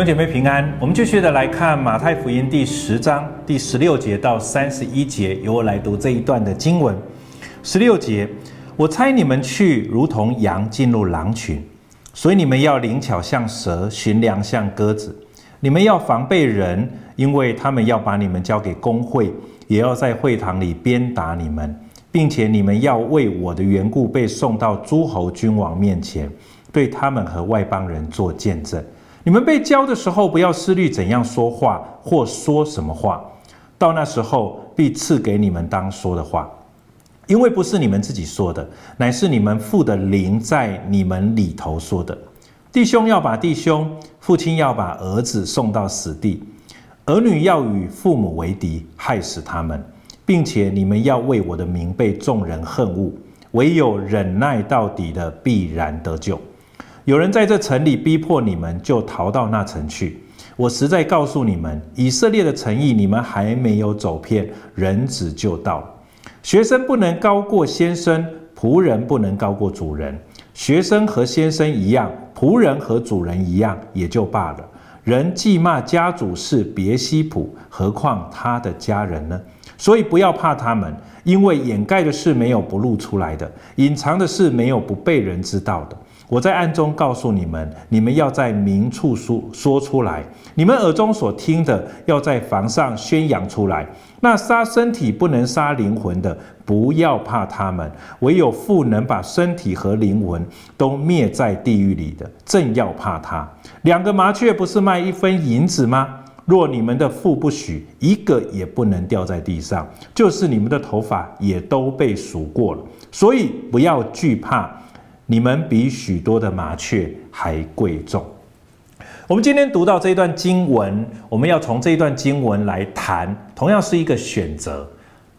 兄姐妹平安，我们继续的来看马太福音第十章第十六节到三十一节，由我来读这一段的经文。十六节，我猜你们去，如同羊进入狼群，所以你们要灵巧像蛇，寻良像鸽子。你们要防备人，因为他们要把你们交给公会，也要在会堂里鞭打你们，并且你们要为我的缘故被送到诸侯君王面前，对他们和外邦人做见证。你们被教的时候，不要思虑怎样说话或说什么话，到那时候必赐给你们当说的话，因为不是你们自己说的，乃是你们父的灵在你们里头说的。弟兄要把弟兄，父亲要把儿子送到死地，儿女要与父母为敌，害死他们，并且你们要为我的名被众人恨恶，唯有忍耐到底的，必然得救。有人在这城里逼迫你们，就逃到那城去。我实在告诉你们，以色列的诚意，你们还没有走遍，人子就到。学生不能高过先生，仆人不能高过主人。学生和先生一样，仆人和主人一样，也就罢了。人既骂家主是别西卜，何况他的家人呢？所以不要怕他们，因为掩盖的事没有不露出来的，隐藏的事没有不被人知道的。我在暗中告诉你们，你们要在明处说说出来；你们耳中所听的，要在房上宣扬出来。那杀身体不能杀灵魂的，不要怕他们；唯有父能把身体和灵魂都灭在地狱里的，正要怕他。两个麻雀不是卖一分银子吗？若你们的父不许，一个也不能掉在地上；就是你们的头发也都被数过了，所以不要惧怕。你们比许多的麻雀还贵重。我们今天读到这一段经文，我们要从这一段经文来谈，同样是一个选择。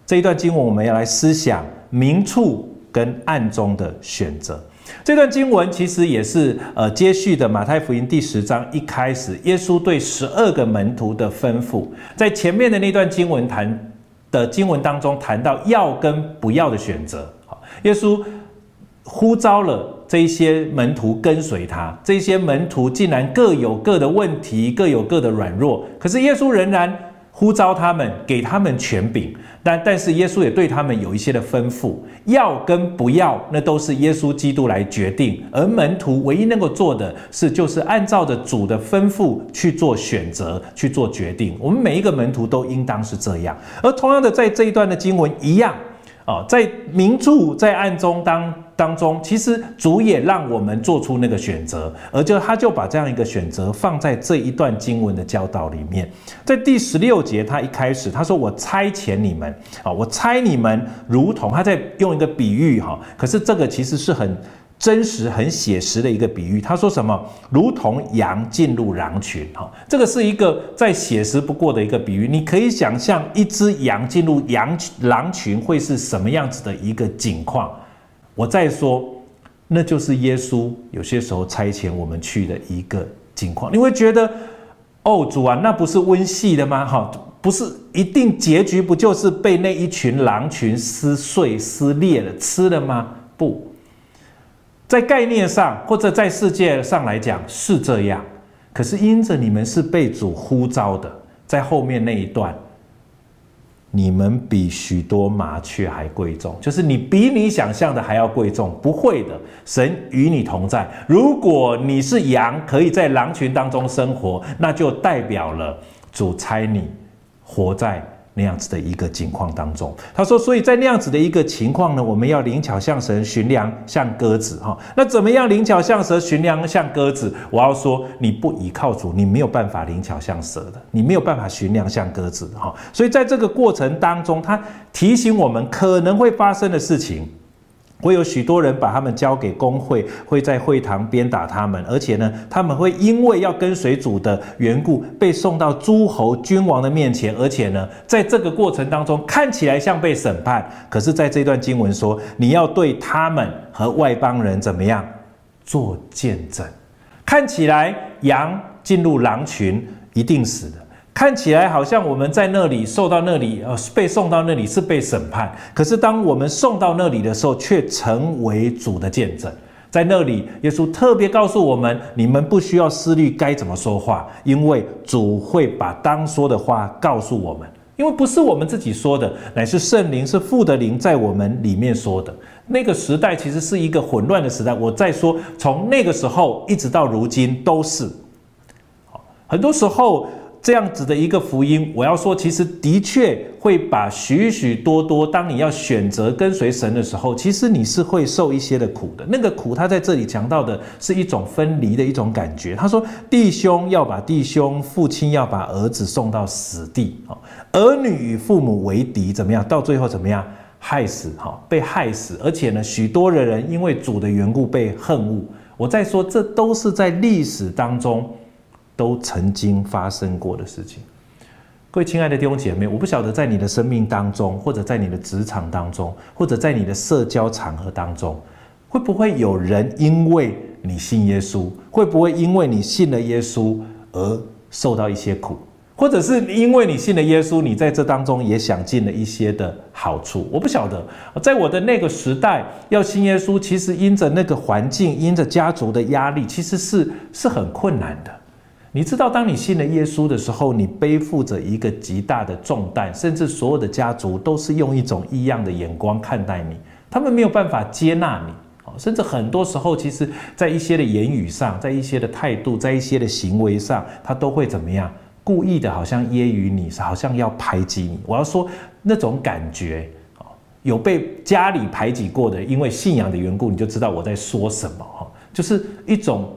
这一段经文，我们要来思想明处跟暗中的选择。这段经文其实也是呃接续的马太福音第十章一开始，耶稣对十二个门徒的吩咐，在前面的那段经文谈的经文当中谈到要跟不要的选择。好，耶稣。呼召了这些门徒跟随他，这些门徒竟然各有各的问题，各有各的软弱。可是耶稣仍然呼召他们，给他们权柄。但但是耶稣也对他们有一些的吩咐，要跟不要，那都是耶稣基督来决定。而门徒唯一能够做的是，就是按照着主的吩咐去做选择，去做决定。我们每一个门徒都应当是这样。而同样的，在这一段的经文一样。哦，在明处在暗中当当中，其实主也让我们做出那个选择，而就他就把这样一个选择放在这一段经文的教导里面。在第十六节，他一开始他说：“我差遣你们啊，我差你们如同他在用一个比喻哈，可是这个其实是很。”真实很写实的一个比喻，他说什么？如同羊进入狼群，哈，这个是一个再写实不过的一个比喻。你可以想象一只羊进入羊狼群会是什么样子的一个景况。我再说，那就是耶稣有些时候差遣我们去的一个境况。你会觉得，哦，主啊，那不是温系的吗？哈，不是一定结局不就是被那一群狼群撕碎、撕裂了吃了吗？不。在概念上，或者在世界上来讲是这样，可是因着你们是被主呼召的，在后面那一段，你们比许多麻雀还贵重，就是你比你想象的还要贵重。不会的，神与你同在。如果你是羊，可以在狼群当中生活，那就代表了主差你活在。那样子的一个情况当中，他说，所以在那样子的一个情况呢，我们要灵巧像蛇，驯良像鸽子，哈。那怎么样灵巧像蛇，寻良像鸽子？我要说，你不依靠主，你没有办法灵巧像蛇的，你没有办法寻良像鸽子，哈。所以在这个过程当中，他提醒我们可能会发生的事情。会有许多人把他们交给工会，会在会堂鞭打他们，而且呢，他们会因为要跟随主的缘故，被送到诸侯君王的面前，而且呢，在这个过程当中，看起来像被审判，可是在这段经文说，你要对他们和外邦人怎么样做见证？看起来羊进入狼群，一定死的。看起来好像我们在那里受到那里呃被送到那里是被审判，可是当我们送到那里的时候，却成为主的见证。在那里，耶稣特别告诉我们：你们不需要思虑该怎么说话，因为主会把当说的话告诉我们。因为不是我们自己说的，乃是圣灵，是父的灵在我们里面说的。那个时代其实是一个混乱的时代。我再说，从那个时候一直到如今都是。很多时候。这样子的一个福音，我要说，其实的确会把许许多多，当你要选择跟随神的时候，其实你是会受一些的苦的。那个苦，他在这里强调的是一种分离的一种感觉。他说，弟兄要把弟兄，父亲要把儿子送到死地啊，儿女与父母为敌，怎么样？到最后怎么样？害死，哈，被害死。而且呢，许多的人因为主的缘故被恨恶。我再说，这都是在历史当中。都曾经发生过的事情，各位亲爱的弟兄姐妹，我不晓得在你的生命当中，或者在你的职场当中，或者在你的社交场合当中，会不会有人因为你信耶稣，会不会因为你信了耶稣而受到一些苦，或者是因为你信了耶稣，你在这当中也享尽了一些的好处？我不晓得，在我的那个时代，要信耶稣，其实因着那个环境，因着家族的压力，其实是是很困难的。你知道，当你信了耶稣的时候，你背负着一个极大的重担，甚至所有的家族都是用一种异样的眼光看待你，他们没有办法接纳你，甚至很多时候，其实在一些的言语上，在一些的态度，在一些的行为上，他都会怎么样？故意的，好像揶揄你，好像要排挤你。我要说，那种感觉，有被家里排挤过的，因为信仰的缘故，你就知道我在说什么，哈，就是一种。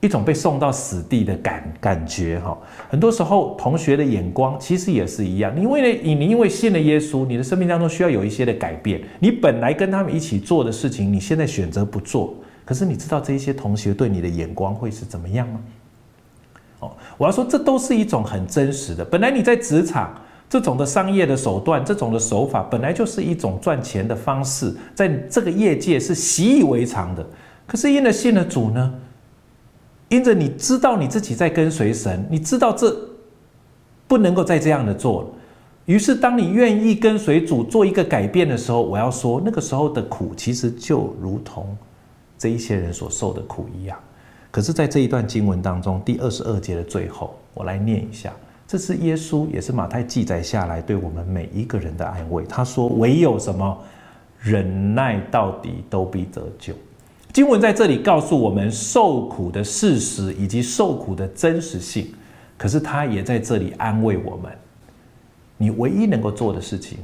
一种被送到死地的感感觉哈，很多时候同学的眼光其实也是一样。你因为你你因为信了耶稣，你的生命当中需要有一些的改变。你本来跟他们一起做的事情，你现在选择不做，可是你知道这些同学对你的眼光会是怎么样吗？哦，我要说这都是一种很真实的。本来你在职场这种的商业的手段，这种的手法本来就是一种赚钱的方式，在这个业界是习以为常的。可是因了信了主呢？因着你知道你自己在跟随神，你知道这不能够再这样的做了。于是，当你愿意跟随主做一个改变的时候，我要说，那个时候的苦其实就如同这一些人所受的苦一样。可是，在这一段经文当中，第二十二节的最后，我来念一下，这是耶稣也是马太记载下来对我们每一个人的安慰。他说：“唯有什么忍耐到底，都必得救。”经文在这里告诉我们受苦的事实以及受苦的真实性，可是他也在这里安慰我们：你唯一能够做的事情，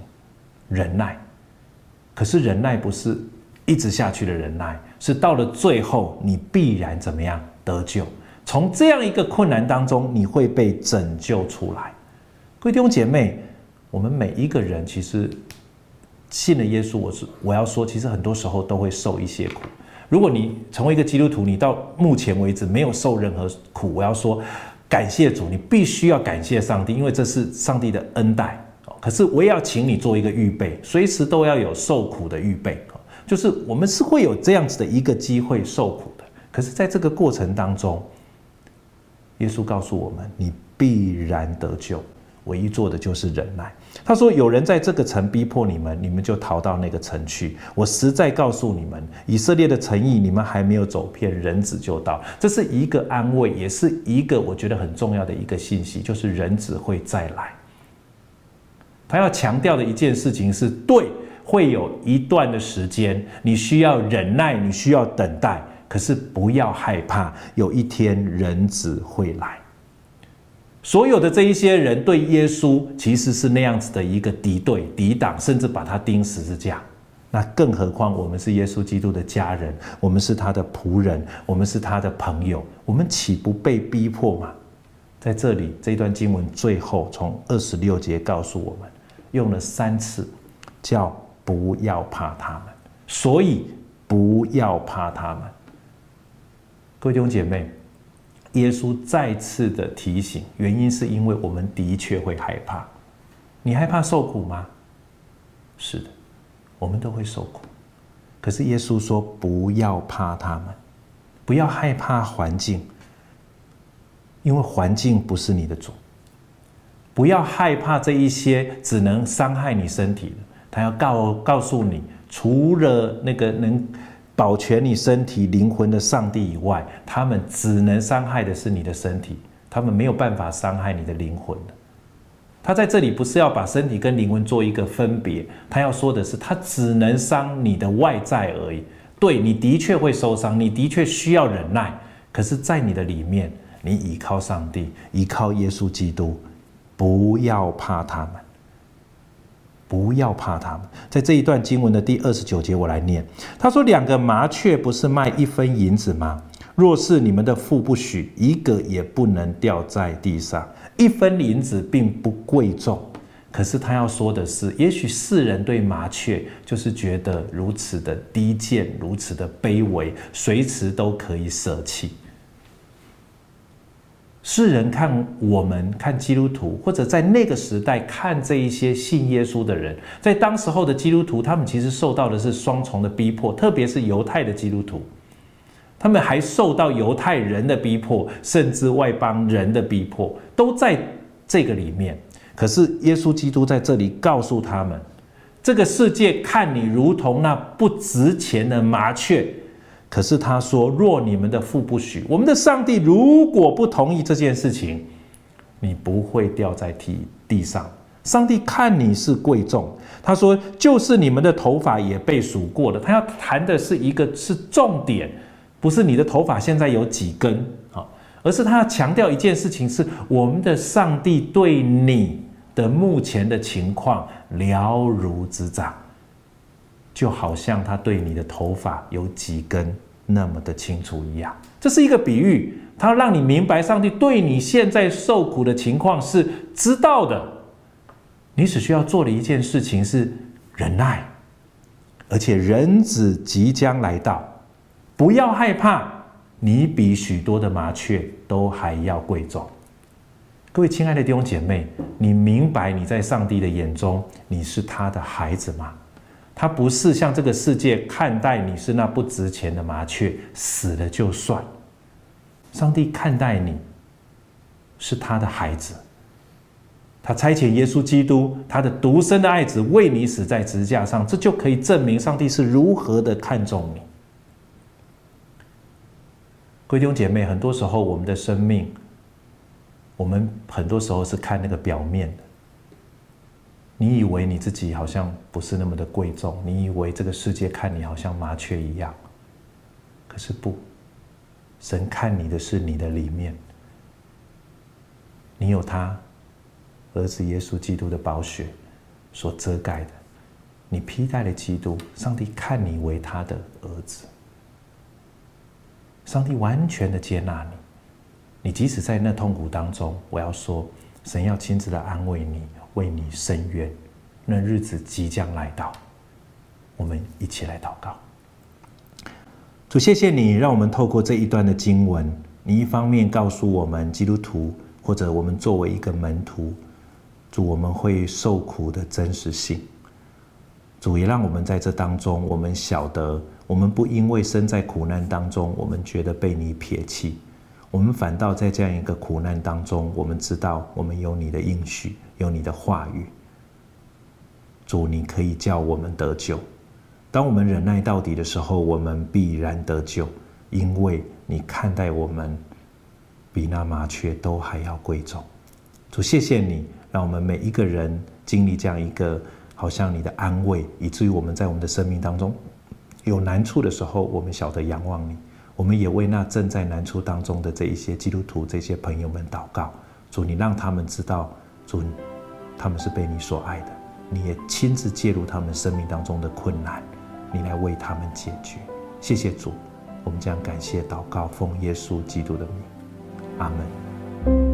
忍耐。可是忍耐不是一直下去的忍耐，是到了最后你必然怎么样得救？从这样一个困难当中，你会被拯救出来。各位弟兄姐妹，我们每一个人其实信了耶稣，我是我要说，其实很多时候都会受一些苦。如果你成为一个基督徒，你到目前为止没有受任何苦，我要说感谢主，你必须要感谢上帝，因为这是上帝的恩待。可是我也要请你做一个预备，随时都要有受苦的预备。就是我们是会有这样子的一个机会受苦的，可是在这个过程当中，耶稣告诉我们，你必然得救。唯一做的就是忍耐。他说：“有人在这个城逼迫你们，你们就逃到那个城去。我实在告诉你们，以色列的诚意你们还没有走遍，人子就到。这是一个安慰，也是一个我觉得很重要的一个信息，就是人子会再来。他要强调的一件事情是：对，会有一段的时间，你需要忍耐，你需要等待，可是不要害怕，有一天人子会来。”所有的这一些人对耶稣其实是那样子的一个敌对、抵挡，甚至把他钉十字架。那更何况我们是耶稣基督的家人，我们是他的仆人，我们是他的朋友，我们岂不被逼迫吗？在这里，这段经文最后从二十六节告诉我们，用了三次，叫不要怕他们，所以不要怕他们。各位弟兄姐妹。耶稣再次的提醒，原因是因为我们的确会害怕。你害怕受苦吗？是的，我们都会受苦。可是耶稣说，不要怕他们，不要害怕环境，因为环境不是你的主。不要害怕这一些只能伤害你身体的，他要告告诉你，除了那个能保全你身体灵魂的上帝以外，他们只能伤害的是你的身体，他们没有办法伤害你的灵魂。他在这里不是要把身体跟灵魂做一个分别，他要说的是，他只能伤你的外在而已。对，你的确会受伤，你的确需要忍耐，可是，在你的里面，你依靠上帝，依靠耶稣基督，不要怕他们，不要怕他们。在这一段经文的第二十九节，我来念。他说：“两个麻雀不是卖一分银子吗？若是你们的父不许，一个也不能掉在地上。一分银子并不贵重。”可是他要说的是，也许世人对麻雀就是觉得如此的低贱，如此的卑微，随时都可以舍弃。世人看我们，看基督徒，或者在那个时代看这一些信耶稣的人，在当时候的基督徒，他们其实受到的是双重的逼迫，特别是犹太的基督徒，他们还受到犹太人的逼迫，甚至外邦人的逼迫，都在这个里面。可是耶稣基督在这里告诉他们：这个世界看你如同那不值钱的麻雀。可是他说：若你们的父不许，我们的上帝如果不同意这件事情，你不会掉在地地上。上帝看你是贵重。他说：就是你们的头发也被数过了。他要谈的是一个是重点，不是你的头发现在有几根啊。而是他要强调一件事情，是我们的上帝对你的目前的情况了如指掌，就好像他对你的头发有几根那么的清楚一样。这是一个比喻，他让你明白上帝对你现在受苦的情况是知道的。你只需要做的一件事情是忍耐，而且人子即将来到，不要害怕。你比许多的麻雀都还要贵重。各位亲爱的弟兄姐妹，你明白你在上帝的眼中你是他的孩子吗？他不是像这个世界看待你是那不值钱的麻雀，死了就算。上帝看待你是他的孩子，他差遣耶稣基督，他的独生的爱子为你死在十字架上，这就可以证明上帝是如何的看重你。弟兄姐妹，很多时候我们的生命，我们很多时候是看那个表面的。你以为你自己好像不是那么的贵重，你以为这个世界看你好像麻雀一样，可是不，神看你的是你的里面，你有他儿子耶稣基督的宝血所遮盖的，你披戴了基督，上帝看你为他的儿子。上帝完全的接纳你，你即使在那痛苦当中，我要说，神要亲自的安慰你，为你伸冤，那日子即将来到。我们一起来祷告。主，谢谢你，让我们透过这一段的经文，你一方面告诉我们基督徒，或者我们作为一个门徒，主，我们会受苦的真实性。主也让我们在这当中，我们晓得。我们不因为身在苦难当中，我们觉得被你撇弃，我们反倒在这样一个苦难当中，我们知道我们有你的应许，有你的话语。主，你可以叫我们得救。当我们忍耐到底的时候，我们必然得救，因为你看待我们比那麻雀都还要贵重。主，谢谢你，让我们每一个人经历这样一个好像你的安慰，以至于我们在我们的生命当中。有难处的时候，我们晓得仰望你。我们也为那正在难处当中的这一些基督徒、这些朋友们祷告。主，你让他们知道，主，他们是被你所爱的。你也亲自介入他们生命当中的困难，你来为他们解决。谢谢主，我们将感谢祷告，奉耶稣基督的名，阿门。